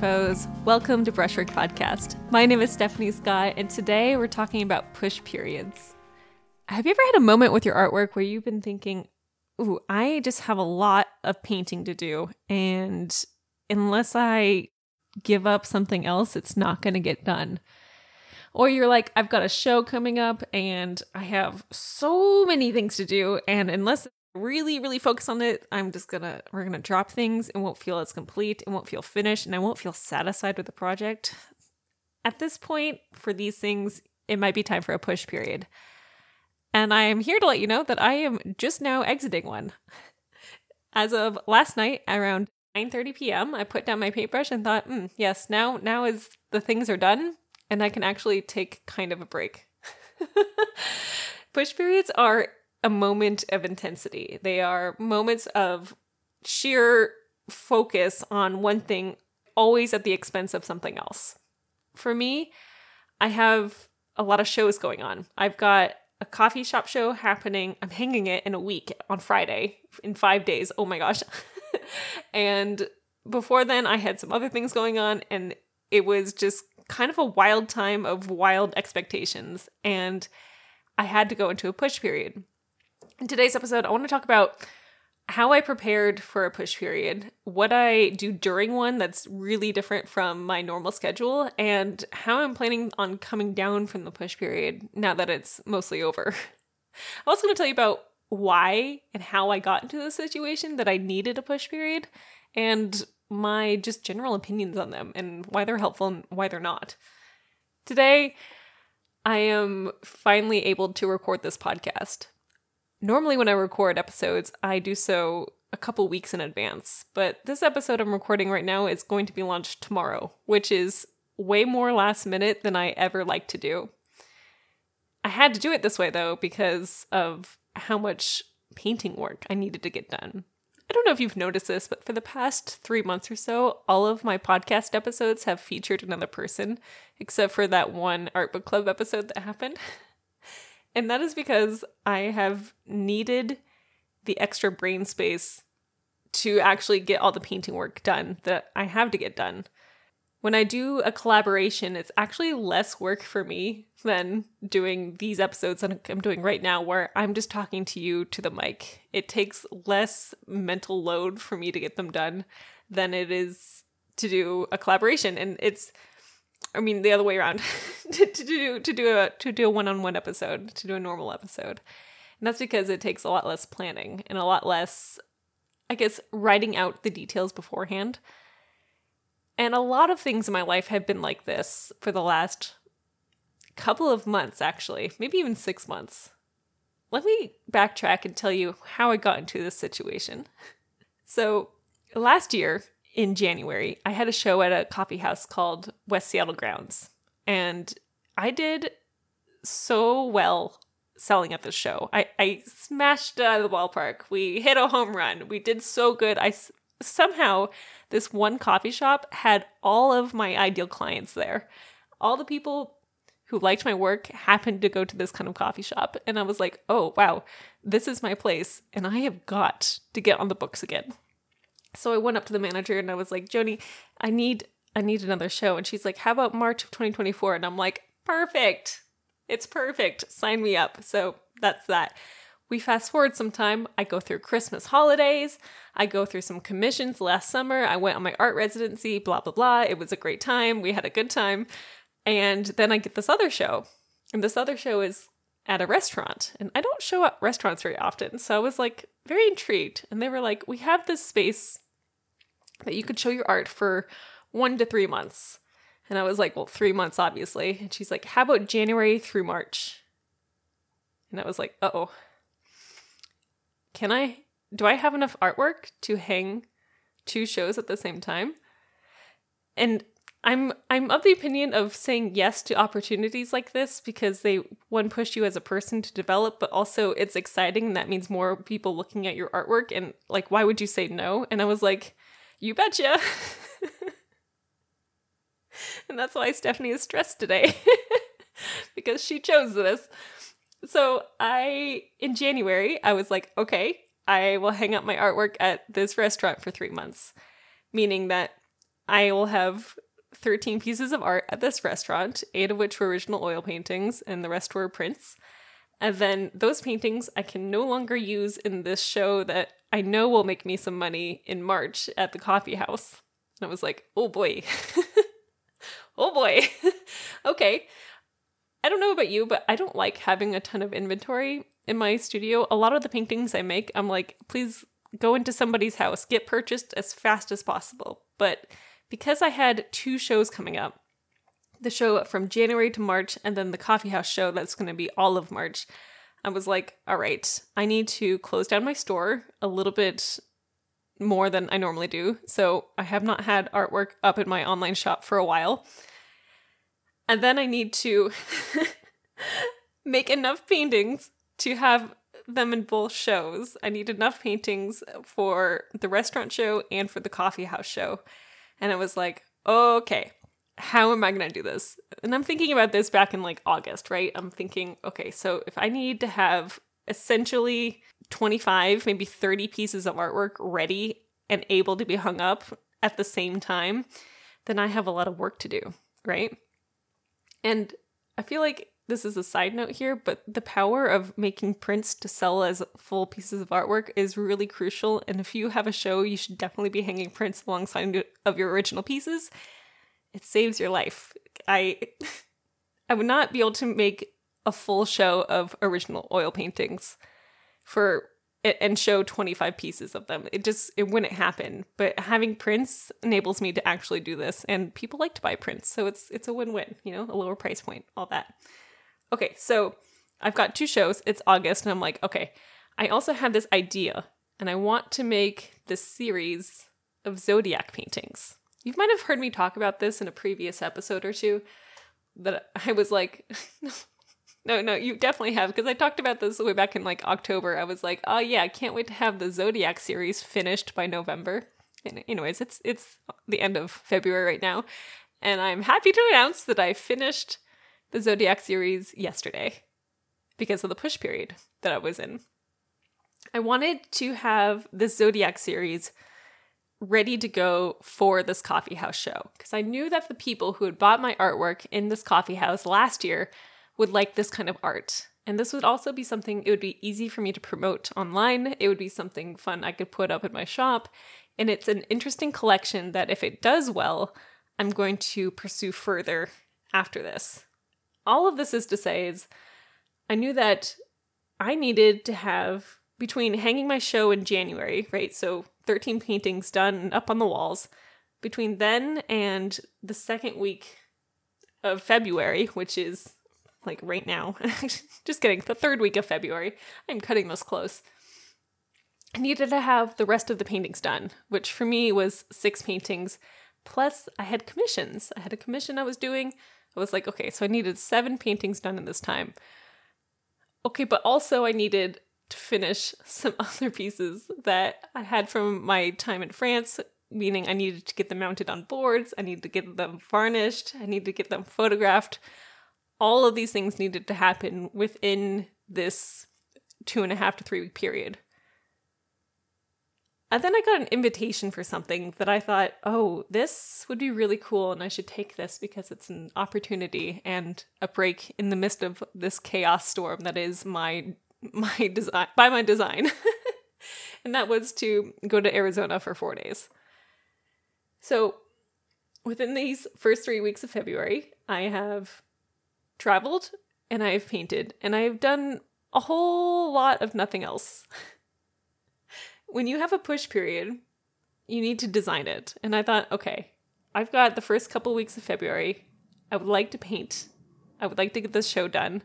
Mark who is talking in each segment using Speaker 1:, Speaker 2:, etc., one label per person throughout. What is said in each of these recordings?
Speaker 1: Welcome to Brushwork Podcast. My name is Stephanie Scott, and today we're talking about push periods. Have you ever had a moment with your artwork where you've been thinking, Ooh, I just have a lot of painting to do, and unless I give up something else, it's not going to get done? Or you're like, I've got a show coming up and I have so many things to do, and unless really really focus on it i'm just gonna we're gonna drop things and won't feel as complete and won't feel finished and i won't feel satisfied with the project at this point for these things it might be time for a push period and i am here to let you know that i am just now exiting one as of last night around 9:30 p.m. I put down my paintbrush and thought, mm, yes, now now is the things are done and I can actually take kind of a break. Push periods are a moment of intensity. They are moments of sheer focus on one thing, always at the expense of something else. For me, I have a lot of shows going on. I've got a coffee shop show happening. I'm hanging it in a week on Friday in five days. Oh my gosh. and before then, I had some other things going on, and it was just kind of a wild time of wild expectations. And I had to go into a push period. In today's episode, I want to talk about how I prepared for a push period, what I do during one that's really different from my normal schedule, and how I'm planning on coming down from the push period now that it's mostly over. I'm also going to tell you about why and how I got into the situation that I needed a push period and my just general opinions on them and why they're helpful and why they're not. Today, I am finally able to record this podcast normally when I record episodes, I do so a couple weeks in advance. But this episode I'm recording right now is going to be launched tomorrow, which is way more last minute than I ever like to do. I had to do it this way though because of how much painting work I needed to get done. I don't know if you've noticed this, but for the past three months or so, all of my podcast episodes have featured another person, except for that one art book club episode that happened. And that is because I have needed the extra brain space to actually get all the painting work done that I have to get done. When I do a collaboration, it's actually less work for me than doing these episodes that I'm doing right now, where I'm just talking to you to the mic. It takes less mental load for me to get them done than it is to do a collaboration. And it's I mean the other way around to, to do to do a to do a one-on-one episode, to do a normal episode. And that's because it takes a lot less planning and a lot less I guess writing out the details beforehand. And a lot of things in my life have been like this for the last couple of months actually, maybe even 6 months. Let me backtrack and tell you how I got into this situation. So, last year, in January, I had a show at a coffee house called West Seattle Grounds. And I did so well selling at the show. I, I smashed it out of the ballpark. We hit a home run. We did so good. I somehow this one coffee shop had all of my ideal clients there. All the people who liked my work happened to go to this kind of coffee shop and I was like, "Oh, wow. This is my place and I have got to get on the books again." So I went up to the manager and I was like, Joni, I need I need another show. And she's like, How about March of 2024? And I'm like, Perfect. It's perfect. Sign me up. So that's that. We fast forward some time. I go through Christmas holidays. I go through some commissions last summer. I went on my art residency, blah, blah, blah. It was a great time. We had a good time. And then I get this other show. And this other show is at a restaurant. And I don't show at restaurants very often. So I was like very intrigued. And they were like, We have this space that you could show your art for one to three months. And I was like, Well, three months, obviously. And she's like, How about January through March? And I was like, Oh, can I? Do I have enough artwork to hang two shows at the same time? And I'm I'm of the opinion of saying yes to opportunities like this because they one push you as a person to develop, but also it's exciting. And that means more people looking at your artwork. And like, why would you say no? And I was like, you betcha. and that's why Stephanie is stressed today because she chose this. So I in January I was like, okay, I will hang up my artwork at this restaurant for three months, meaning that I will have 13 pieces of art at this restaurant, eight of which were original oil paintings, and the rest were prints. And then those paintings I can no longer use in this show that I know will make me some money in March at the coffee house. And I was like, oh boy. oh boy. okay. I don't know about you, but I don't like having a ton of inventory in my studio. A lot of the paintings I make, I'm like, please go into somebody's house, get purchased as fast as possible. But because I had two shows coming up, the show from January to March, and then the coffee house show that's going to be all of March, I was like, all right, I need to close down my store a little bit more than I normally do. So I have not had artwork up in my online shop for a while. And then I need to make enough paintings to have them in both shows. I need enough paintings for the restaurant show and for the coffee house show. And it was like, okay, how am I going to do this? And I'm thinking about this back in like August, right? I'm thinking, okay, so if I need to have essentially 25, maybe 30 pieces of artwork ready and able to be hung up at the same time, then I have a lot of work to do, right? And I feel like this is a side note here, but the power of making prints to sell as full pieces of artwork is really crucial. And if you have a show, you should definitely be hanging prints alongside of your original pieces. It saves your life. I I would not be able to make a full show of original oil paintings for and show 25 pieces of them. It just it wouldn't happen. But having prints enables me to actually do this and people like to buy prints. So it's it's a win-win, you know, a lower price point, all that. Okay, so I've got two shows. It's August and I'm like, okay, I also have this idea and I want to make this series of zodiac paintings. You might have heard me talk about this in a previous episode or two that I was like No, no, you definitely have because I talked about this way back in like October. I was like, "Oh yeah, I can't wait to have the Zodiac series finished by November." And anyways, it's it's the end of February right now, and I'm happy to announce that I finished the Zodiac series yesterday because of the push period that I was in. I wanted to have the Zodiac series ready to go for this coffee house show because I knew that the people who had bought my artwork in this coffee house last year would like this kind of art. And this would also be something it would be easy for me to promote online. It would be something fun I could put up in my shop. And it's an interesting collection that if it does well, I'm going to pursue further after this. All of this is to say is I knew that I needed to have between hanging my show in January, right? So 13 paintings done up on the walls. Between then and the second week of February, which is like right now. Just kidding. The third week of February. I'm cutting this close. I needed to have the rest of the paintings done, which for me was six paintings. Plus, I had commissions. I had a commission I was doing. I was like, okay, so I needed seven paintings done in this time. Okay, but also I needed to finish some other pieces that I had from my time in France, meaning I needed to get them mounted on boards, I needed to get them varnished, I needed to get them photographed all of these things needed to happen within this two and a half to three week period. And then I got an invitation for something that I thought, oh, this would be really cool, and I should take this because it's an opportunity and a break in the midst of this chaos storm that is my my design by my design. and that was to go to Arizona for four days. So within these first three weeks of February, I have traveled and I have painted and I have done a whole lot of nothing else. when you have a push period, you need to design it. And I thought, okay, I've got the first couple weeks of February. I would like to paint. I would like to get this show done.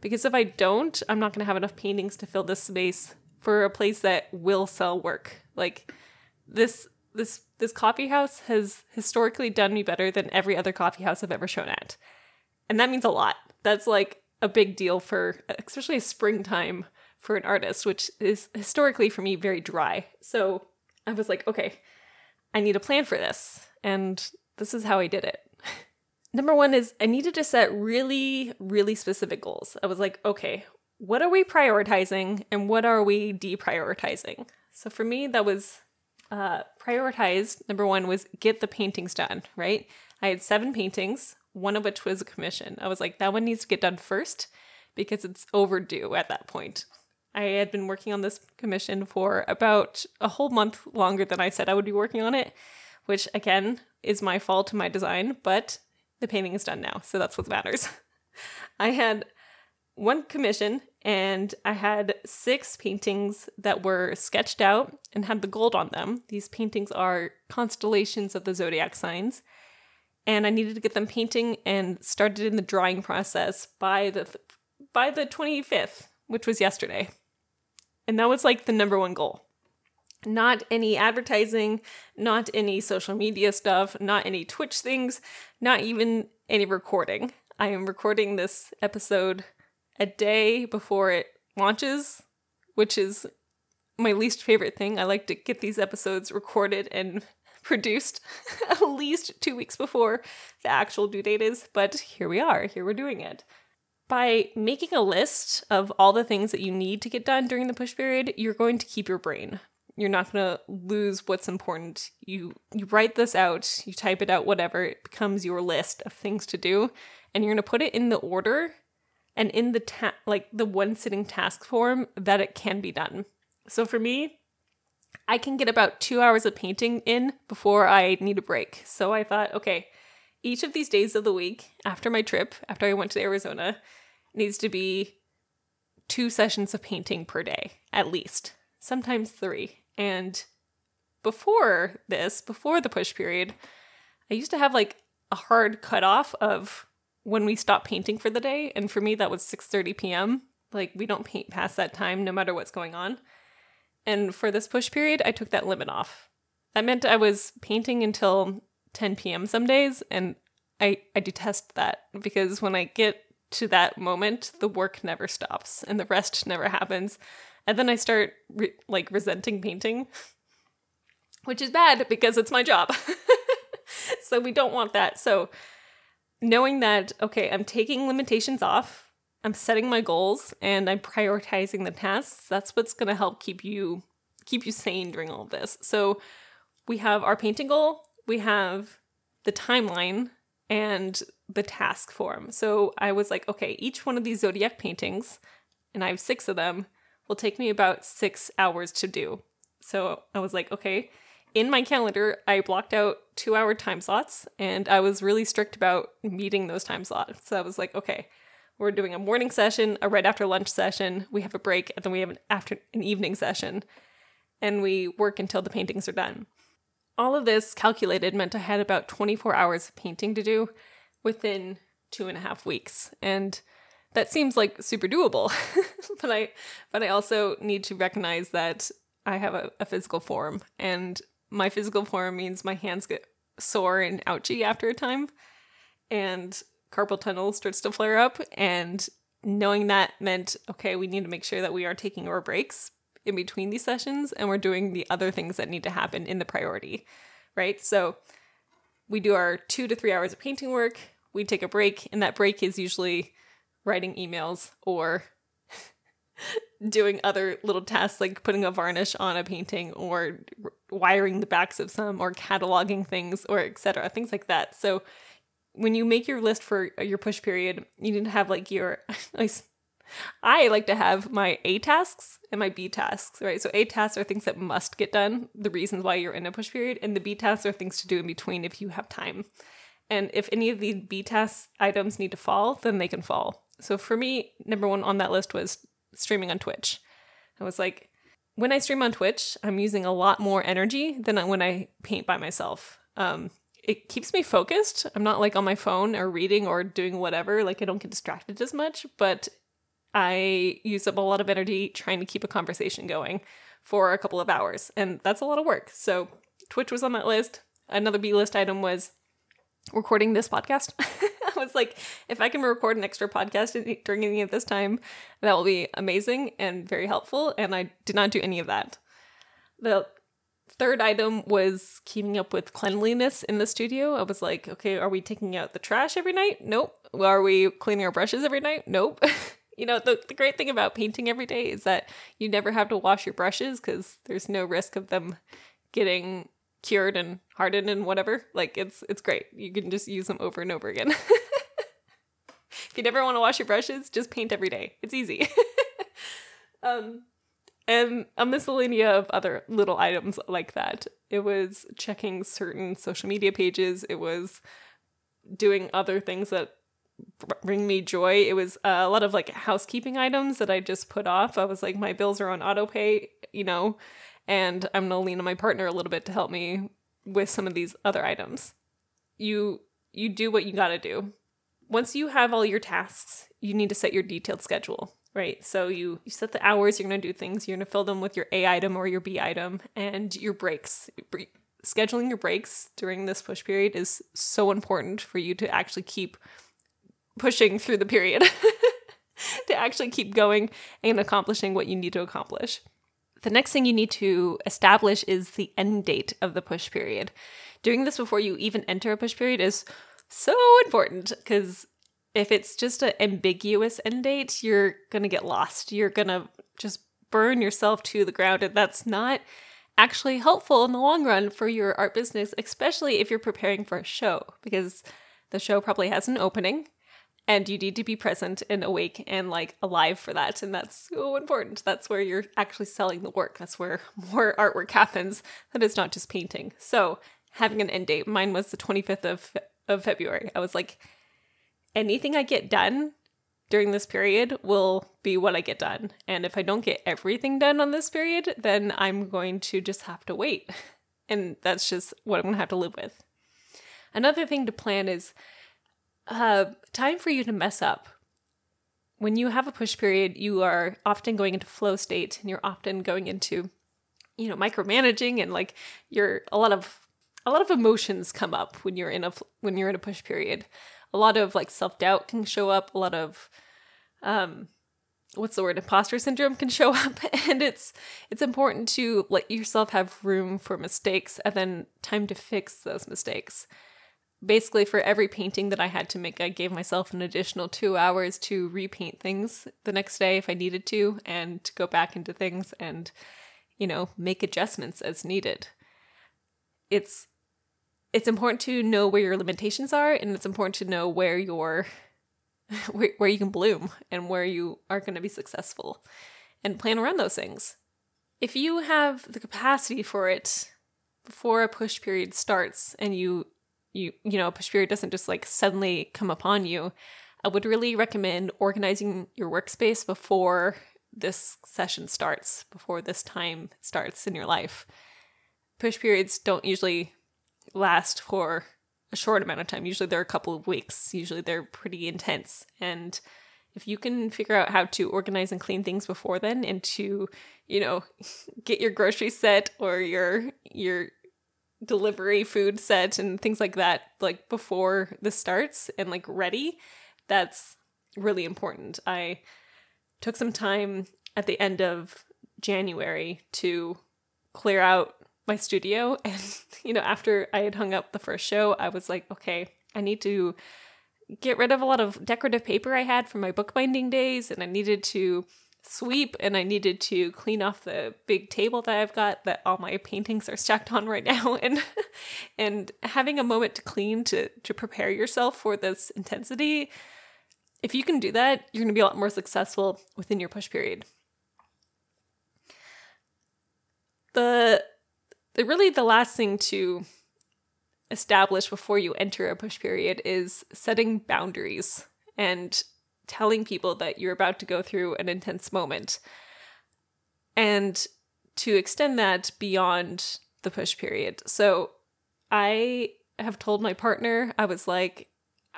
Speaker 1: Because if I don't, I'm not going to have enough paintings to fill this space for a place that will sell work. Like this this this coffee house has historically done me better than every other coffee house I've ever shown at. And that means a lot. That's like a big deal for, especially a springtime for an artist, which is historically for me very dry. So I was like, okay, I need a plan for this. And this is how I did it. Number one is I needed to set really, really specific goals. I was like, okay, what are we prioritizing and what are we deprioritizing? So for me, that was uh, prioritized number one was get the paintings done, right? I had seven paintings, one of which was a commission. I was like, that one needs to get done first because it's overdue at that point. I had been working on this commission for about a whole month longer than I said I would be working on it, which again is my fault my design, but the painting is done now, so that's what matters. I had one commission and I had six paintings that were sketched out and had the gold on them. These paintings are constellations of the zodiac signs. And I needed to get them painting and started in the drawing process by the th- by the 25th, which was yesterday. And that was like the number one goal. Not any advertising, not any social media stuff, not any Twitch things, not even any recording. I am recording this episode a day before it launches, which is my least favorite thing. I like to get these episodes recorded and produced at least two weeks before the actual due date is, but here we are. Here we're doing it. By making a list of all the things that you need to get done during the push period, you're going to keep your brain. You're not going to lose what's important. You you write this out, you type it out whatever, it becomes your list of things to do, and you're going to put it in the order and in the ta- like the one sitting task form that it can be done. So for me, I can get about 2 hours of painting in before I need a break. So I thought, okay, each of these days of the week after my trip, after I went to Arizona, needs to be two sessions of painting per day, at least, sometimes three. And before this, before the push period, I used to have like a hard cutoff of when we stop painting for the day, and for me that was 6:30 p.m. Like we don't paint past that time no matter what's going on. And for this push period, I took that limit off. That meant I was painting until 10 p.m. some days, and I I detest that because when I get to that moment, the work never stops and the rest never happens. And then I start re- like resenting painting, which is bad because it's my job. so we don't want that. So knowing that, okay, I'm taking limitations off, I'm setting my goals, and I'm prioritizing the tasks, that's what's going to help keep you keep you sane during all of this. So we have our painting goal, we have the timeline and the task form. So I was like, okay, each one of these zodiac paintings, and I have 6 of them, will take me about 6 hours to do. So I was like, okay, in my calendar, I blocked out two hour time slots and I was really strict about meeting those time slots. So I was like, okay, we're doing a morning session, a right after lunch session, we have a break, and then we have an after an evening session. And we work until the paintings are done. All of this calculated meant I had about 24 hours of painting to do within two and a half weeks. And that seems like super doable. but I but I also need to recognize that I have a, a physical form and my physical form means my hands get sore and ouchy after a time and carpal tunnel starts to flare up and knowing that meant okay we need to make sure that we are taking our breaks in between these sessions and we're doing the other things that need to happen in the priority right so we do our two to three hours of painting work. We take a break and that break is usually writing emails or doing other little tasks like putting a varnish on a painting or wiring the backs of some or cataloging things or etc things like that. So when you make your list for your push period you need to have like your like to have my A tasks and my B tasks, right? So A tasks are things that must get done, the reasons why you're in a push period, and the B tasks are things to do in between if you have time. And if any of the B tasks items need to fall, then they can fall. So for me, number one on that list was streaming on Twitch. I was like, when I stream on Twitch, I'm using a lot more energy than when I paint by myself. Um, it keeps me focused. I'm not like on my phone or reading or doing whatever. Like I don't get distracted as much, but I use up a lot of energy trying to keep a conversation going for a couple of hours, and that's a lot of work. So Twitch was on that list. Another B list item was recording this podcast. I was like, if I can record an extra podcast during any of this time, that will be amazing and very helpful. And I did not do any of that. The third item was keeping up with cleanliness in the studio. I was like, okay, are we taking out the trash every night? Nope. Are we cleaning our brushes every night? Nope. you know, the, the great thing about painting every day is that you never have to wash your brushes because there's no risk of them getting cured and hardened and whatever. Like it's it's great. You can just use them over and over again. if you never want to wash your brushes, just paint every day. It's easy. um and a miscellany of other little items like that. It was checking certain social media pages. It was doing other things that bring me joy. It was uh, a lot of like housekeeping items that I just put off. I was like, my bills are on auto pay, you know, and I'm gonna lean on my partner a little bit to help me with some of these other items. You you do what you gotta do. Once you have all your tasks, you need to set your detailed schedule right? So you you set the hours you're going to do things. You're going to fill them with your A item or your B item and your breaks. Scheduling your breaks during this push period is so important for you to actually keep pushing through the period. to actually keep going and accomplishing what you need to accomplish. The next thing you need to establish is the end date of the push period. Doing this before you even enter a push period is so important because if it's just an ambiguous end date, you're going to get lost. You're going to just burn yourself to the ground. And that's not actually helpful in the long run for your art business, especially if you're preparing for a show, because the show probably has an opening and you need to be present and awake and like alive for that. And that's so important. That's where you're actually selling the work. That's where more artwork happens. That is not just painting. So having an end date, mine was the 25th of, of February. I was like, anything I get done during this period will be what I get done. And if I don't get everything done on this period, then I'm going to just have to wait. And that's just what I'm going to have to live with. Another thing to plan is uh, time for you to mess up. When you have a push period, you are often going into flow state and you're often going into, you know, micromanaging and like you're a lot of a lot of emotions come up when you're in a when you're in a push period. A lot of like self doubt can show up, a lot of um what's the word? Imposter syndrome can show up and it's it's important to let yourself have room for mistakes and then time to fix those mistakes basically for every painting that i had to make i gave myself an additional two hours to repaint things the next day if i needed to and to go back into things and you know make adjustments as needed. It's it's important to know where your limitations are and it's important to know where your where, where you can bloom and where you are going to be successful and plan around those things. If you have the capacity for it before a push period starts and you you you know period doesn't just like suddenly come upon you i would really recommend organizing your workspace before this session starts before this time starts in your life push periods don't usually last for a short amount of time. Usually they're a couple of weeks. Usually they're pretty intense. And if you can figure out how to organize and clean things before then and to, you know, get your grocery set or your your delivery food set and things like that like before this starts and like ready, that's really important. I took some time at the end of January to clear out my studio and you know after i had hung up the first show i was like okay i need to get rid of a lot of decorative paper i had from my bookbinding days and i needed to sweep and i needed to clean off the big table that i've got that all my paintings are stacked on right now. And and having a moment to clean to to prepare yourself for this intensity if you can do that you're going to be a lot more successful within your push period. The the really the last thing to establish before you enter a push period is setting boundaries and telling people that you're about to go through an intense moment and to extend that beyond the push period. So I have told my partner, I was like,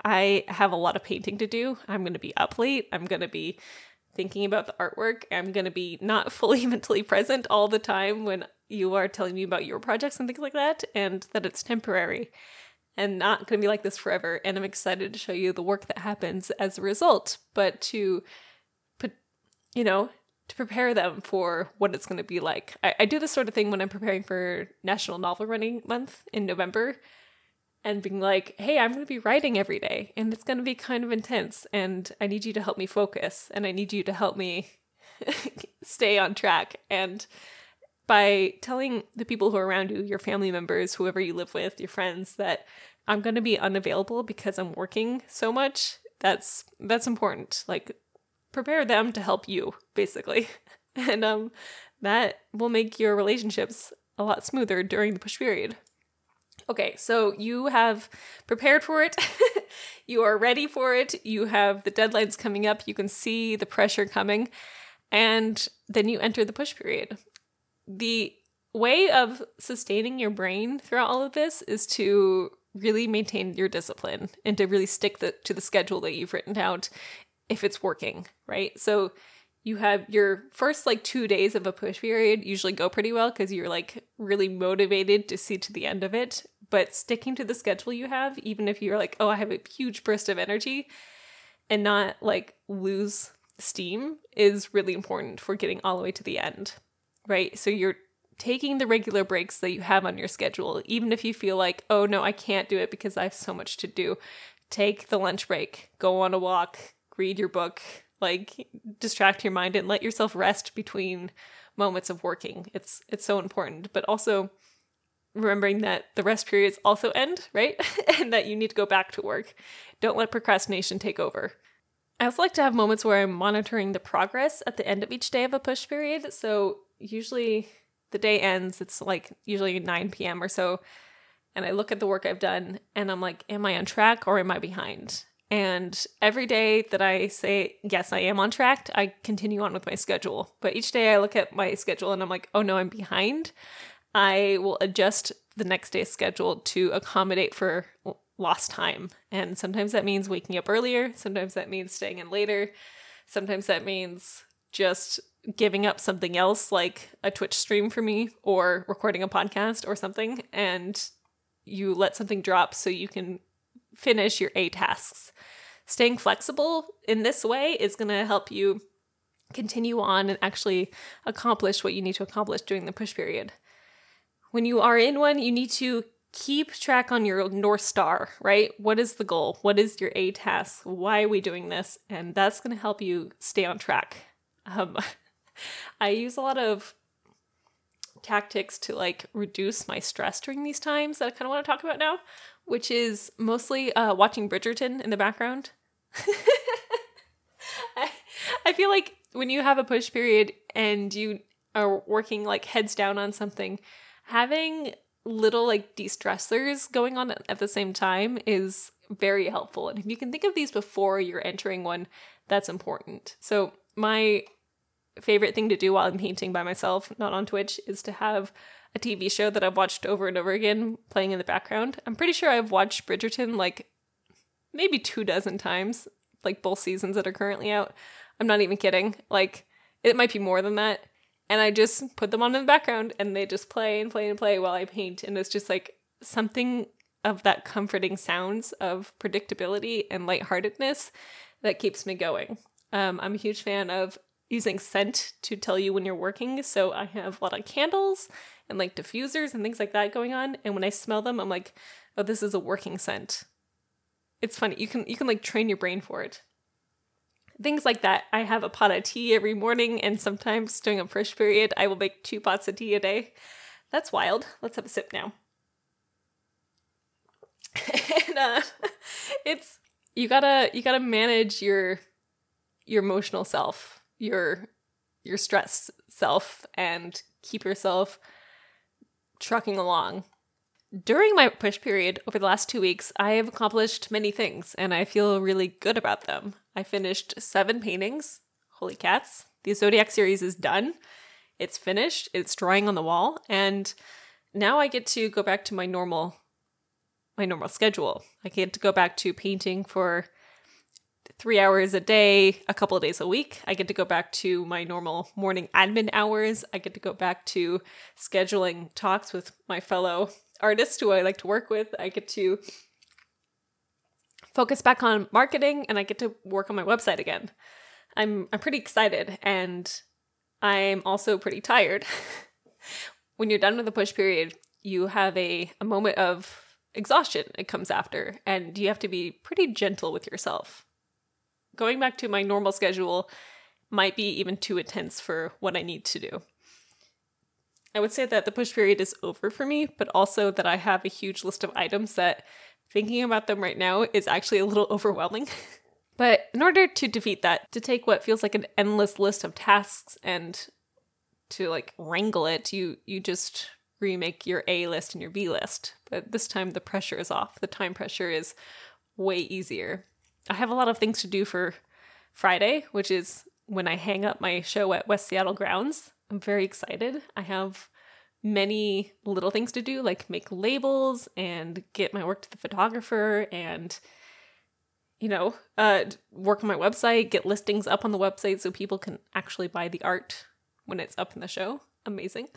Speaker 1: I have a lot of painting to do. I'm going to be up late. I'm going to be thinking about the artwork. I'm going to be not fully mentally present all the time when you are telling me about your projects and things like that, and that it's temporary and not going to be like this forever. And I'm excited to show you the work that happens as a result, but to put, you know, to prepare them for what it's going to be like. I, I do this sort of thing when I'm preparing for National Novel Writing Month in November and being like, hey, I'm going to be writing every day and it's going to be kind of intense and I need you to help me focus and I need you to help me stay on track. And by telling the people who are around you, your family members, whoever you live with, your friends, that I'm going to be unavailable because I'm working so much, that's that's important. Like prepare them to help you, basically. And um that will make your relationships a lot smoother during the push period. Okay, so you have prepared for it. you are ready for it. You have the deadlines coming up. You can see the pressure coming. And then you enter the push period. The way of sustaining your brain throughout all of this is to really maintain your discipline and to really stick the, to the schedule that you've written out if it's working, right? So you have your first like two days of a push period usually go pretty well because you're like really motivated to see to the end of it. But sticking to the schedule you have, even if you're like, oh, I have a huge burst of energy and not like lose steam, is really important for getting all the way to the end, right? So you're taking the regular breaks that you have on your schedule, even if you feel like, oh no, I can't do it because I have so much to do. Take the lunch break, go on a walk, read your book, like distract your mind and let yourself rest between moments of working. It's it's so important, but also remembering that the rest periods also end, right? and that you need to go back to work. Don't let procrastination take over. I also like to have moments where I'm monitoring the progress at the end of each day of a push period. So usually the day ends, it's like usually 9 p.m. or so, and I look at the work I've done and I'm like, am I on track or am I behind? And every day that I say, yes, I am on track, I continue on with my schedule. But each day I look at my schedule and I'm like, oh no, I'm behind. I will adjust the next day's schedule to accommodate for lost time. And sometimes that means waking up earlier, sometimes that means staying in later, sometimes that means just giving up something else like a Twitch stream for me or recording a podcast or something. And you let something drop so you can finish your A tasks. Staying flexible in this way is going to help you continue on and actually accomplish what you need to accomplish during the push period. When you are in one, you need to keep track on your North Star, right? What is the goal? What is your A task? Why are we doing this? And that's going to help you stay on track. Um, I use a lot of tactics to like reduce my stress during these times that I kind of want to talk about now which is mostly uh, watching Bridgerton in the background. I, I feel like when you have a push period and you are working like heads down on something, having little like de-stressors going on at the same time is very helpful. And if you can think of these before you're entering one, that's important. So my favorite thing to do while I'm painting by myself, not on Twitch, is to have a TV show that I've watched over and over again playing in the background. I'm pretty sure I've watched Bridgerton like maybe two dozen times, like both seasons that are currently out. I'm not even kidding. Like, it might be more than that. And I just put them on in the background and they just play and play and play while I paint. And it's just like something of that comforting sounds of predictability and lightheartedness that keeps me going. Um, I'm a huge fan of using scent to tell you when you're working. So I have a lot of candles and like diffusers and things like that going on. And when I smell them, I'm like, oh, this is a working scent. It's funny. You can you can like train your brain for it. Things like that. I have a pot of tea every morning, and sometimes during a push period, I will make two pots of tea a day. That's wild. Let's have a sip now. and uh, it's you gotta you gotta manage your your emotional self, your your stress self, and keep yourself trucking along. During my push period over the last two weeks, I have accomplished many things and I feel really good about them. I finished seven paintings. Holy cats. The Zodiac series is done. It's finished. It's drying on the wall. And now I get to go back to my normal my normal schedule. I get to go back to painting for three hours a day, a couple of days a week. I get to go back to my normal morning admin hours. I get to go back to scheduling talks with my fellow artists who I like to work with. I get to focus back on marketing and I get to work on my website again. I'm I'm pretty excited and I'm also pretty tired. when you're done with the push period, you have a, a moment of exhaustion it comes after and you have to be pretty gentle with yourself going back to my normal schedule might be even too intense for what I need to do. I would say that the push period is over for me, but also that I have a huge list of items that thinking about them right now is actually a little overwhelming. but in order to defeat that, to take what feels like an endless list of tasks and to like wrangle it, you you just remake your A list and your B list. But this time the pressure is off. The time pressure is way easier. I have a lot of things to do for Friday, which is when I hang up my show at West Seattle Grounds. I'm very excited. I have many little things to do, like make labels and get my work to the photographer and you know, uh, work on my website, get listings up on the website so people can actually buy the art when it's up in the show. Amazing.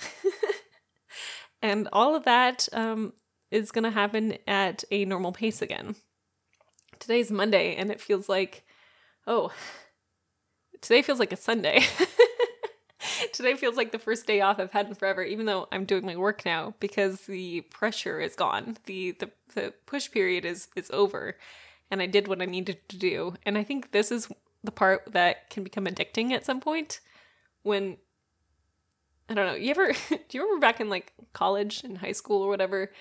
Speaker 1: and all of that um, is going to happen at a normal pace again. Today's Monday, and it feels like, oh, today feels like a Sunday. today feels like the first day off I've had in forever, even though I'm doing my work now because the pressure is gone. The the, the push period is is over and I did what I needed to do. And I think this is the part that can become addicting at some point when I don't know, you ever do you remember back in like college and high school or whatever,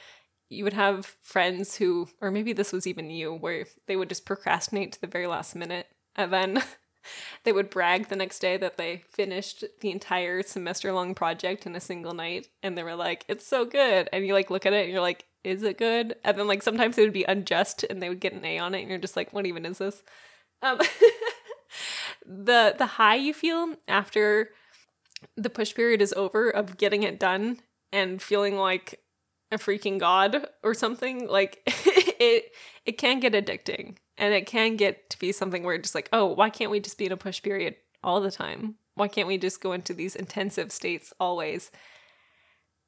Speaker 1: you would have friends who or maybe this was even you where they would just procrastinate to the very last minute and then they would brag the next day that they finished the entire semester long project in a single night and they were like it's so good and you like look at it and you're like is it good? And then like sometimes it would be unjust and they would get an a on it and you're just like what even is this? Um the the high you feel after the push period is over of getting it done and feeling like a freaking god or something like it it can get addicting and it can get to be something where just like, oh, why can't we just be in a push period all the time? Why can't we just go into these intensive states always?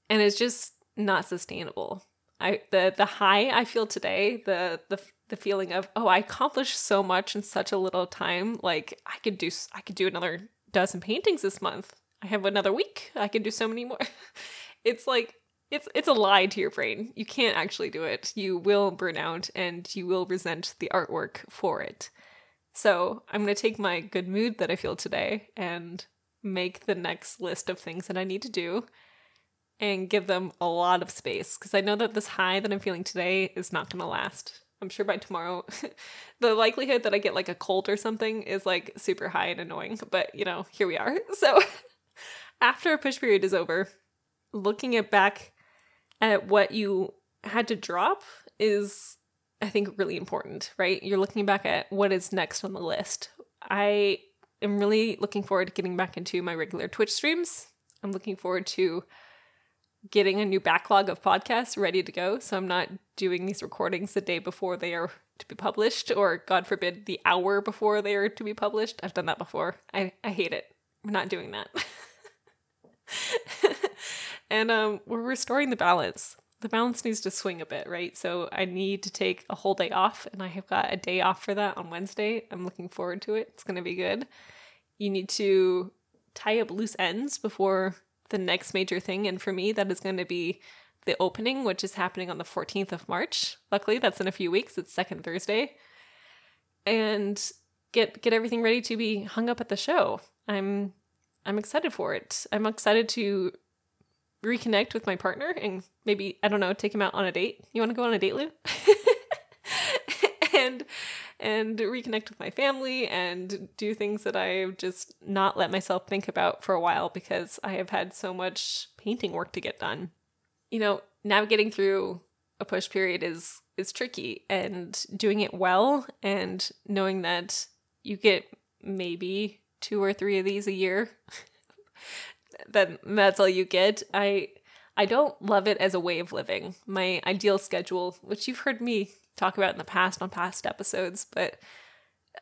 Speaker 1: And it's just not sustainable. I the the high I feel today, the the the feeling of oh, I accomplished so much in such a little time. Like I could do I could do another dozen paintings this month. I have another week. I can do so many more. it's like it's it's a lie to your brain. You can't actually do it. You will burn out and you will resent the artwork for it. So, I'm going to take my good mood that I feel today and make the next list of things that I need to do and give them a lot of space because I know that this high that I'm feeling today is not going to last. I'm sure by tomorrow, the likelihood that I get like a cold or something is like super high and annoying. But you know, here we are. So after a push period is over, looking at back at what you had to drop is I think really important, right? You're looking back at what is next on the list. I am really looking forward to getting back into my regular Twitch streams. I'm looking forward to getting a new backlog of podcasts ready to go. So I'm not doing these recordings the day before they are to be published, or God forbid, the hour before they are to be published. I've done that before. I, I hate it. We're not doing that. and um, we're restoring the balance. The balance needs to swing a bit, right? So I need to take a whole day off, and I have got a day off for that on Wednesday. I'm looking forward to it. It's going to be good. You need to tie up loose ends before the next major thing, and for me, that is going to be the opening, which is happening on the 14th of March. Luckily, that's in a few weeks. It's second Thursday, and get get everything ready to be hung up at the show. I'm I'm excited for it. I'm excited to reconnect with my partner and maybe I don't know, take him out on a date. You want to go on a date, Lou? and and reconnect with my family and do things that I've just not let myself think about for a while because I have had so much painting work to get done. You know, navigating through a push period is is tricky and doing it well and knowing that you get maybe two or three of these a year then that's all you get. I I don't love it as a way of living. My ideal schedule, which you've heard me talk about in the past on past episodes, but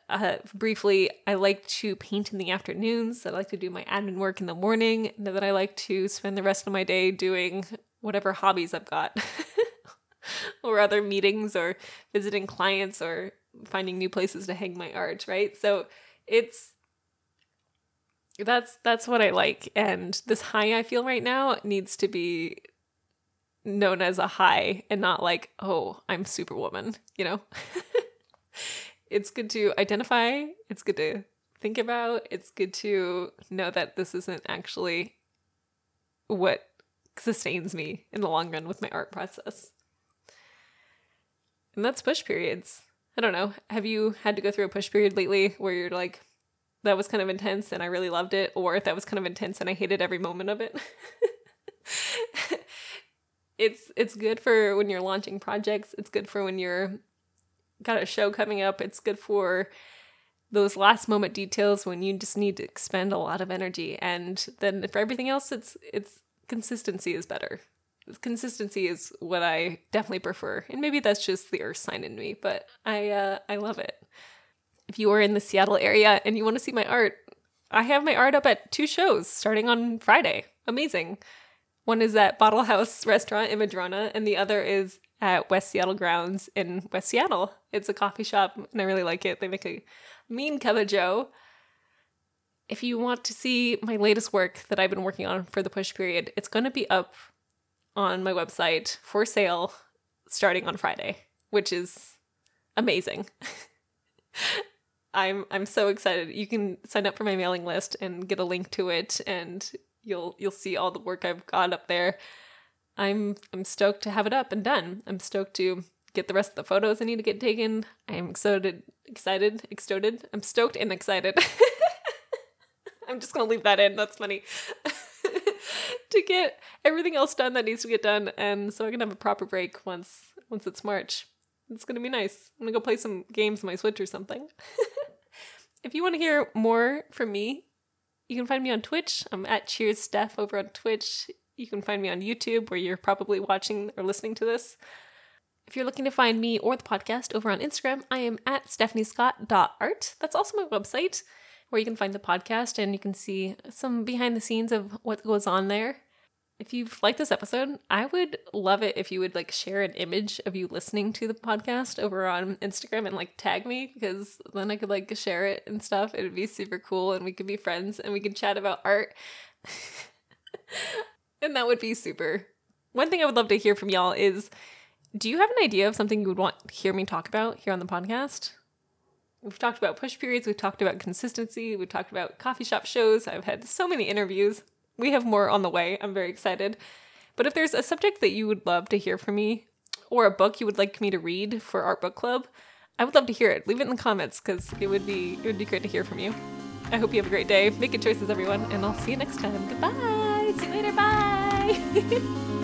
Speaker 1: uh, briefly, I like to paint in the afternoons. I like to do my admin work in the morning, and then I like to spend the rest of my day doing whatever hobbies I've got, or other meetings, or visiting clients, or finding new places to hang my art. Right, so it's that's that's what I like. And this high I feel right now needs to be known as a high and not like, oh, I'm superwoman, you know? it's good to identify, it's good to think about, it's good to know that this isn't actually what sustains me in the long run with my art process. And that's push periods. I don't know. Have you had to go through a push period lately where you're like, that was kind of intense and I really loved it, or that was kind of intense and I hated every moment of it? it's it's good for when you're launching projects. It's good for when you're got a show coming up. It's good for those last moment details when you just need to expend a lot of energy. And then for everything else, it's it's consistency is better. Consistency is what I definitely prefer, and maybe that's just the Earth sign in me, but I uh, I love it. If you are in the Seattle area and you want to see my art, I have my art up at two shows starting on Friday. Amazing. One is at Bottle House Restaurant in Madrona, and the other is at West Seattle Grounds in West Seattle. It's a coffee shop, and I really like it. They make a mean cup of joe. If you want to see my latest work that I've been working on for the push period, it's going to be up on my website for sale starting on Friday, which is amazing. I'm I'm so excited. You can sign up for my mailing list and get a link to it and you'll you'll see all the work I've got up there. I'm I'm stoked to have it up and done. I'm stoked to get the rest of the photos I need to get taken. I'm excited, excited, excited. I'm stoked and excited. I'm just gonna leave that in. That's funny. to get everything else done that needs to get done, and so I can have a proper break once once it's March. It's gonna be nice. I'm gonna go play some games on my Switch or something. if you want to hear more from me, you can find me on Twitch. I'm at Cheers Steph over on Twitch. You can find me on YouTube, where you're probably watching or listening to this. If you're looking to find me or the podcast over on Instagram, I am at stephaniescott.art. That's also my website, where you can find the podcast and you can see some behind the scenes of what goes on there. If you've liked this episode, I would love it if you would like share an image of you listening to the podcast over on Instagram and like tag me because then I could like share it and stuff. It would be super cool and we could be friends and we could chat about art. and that would be super. One thing I would love to hear from y'all is do you have an idea of something you would want to hear me talk about here on the podcast? We've talked about push periods, we've talked about consistency, we've talked about coffee shop shows. I've had so many interviews we have more on the way. I'm very excited. But if there's a subject that you would love to hear from me, or a book you would like me to read for Art book club, I would love to hear it. Leave it in the comments because it would be it would be great to hear from you. I hope you have a great day. Make good choices, everyone, and I'll see you next time. Goodbye. See you later. Bye.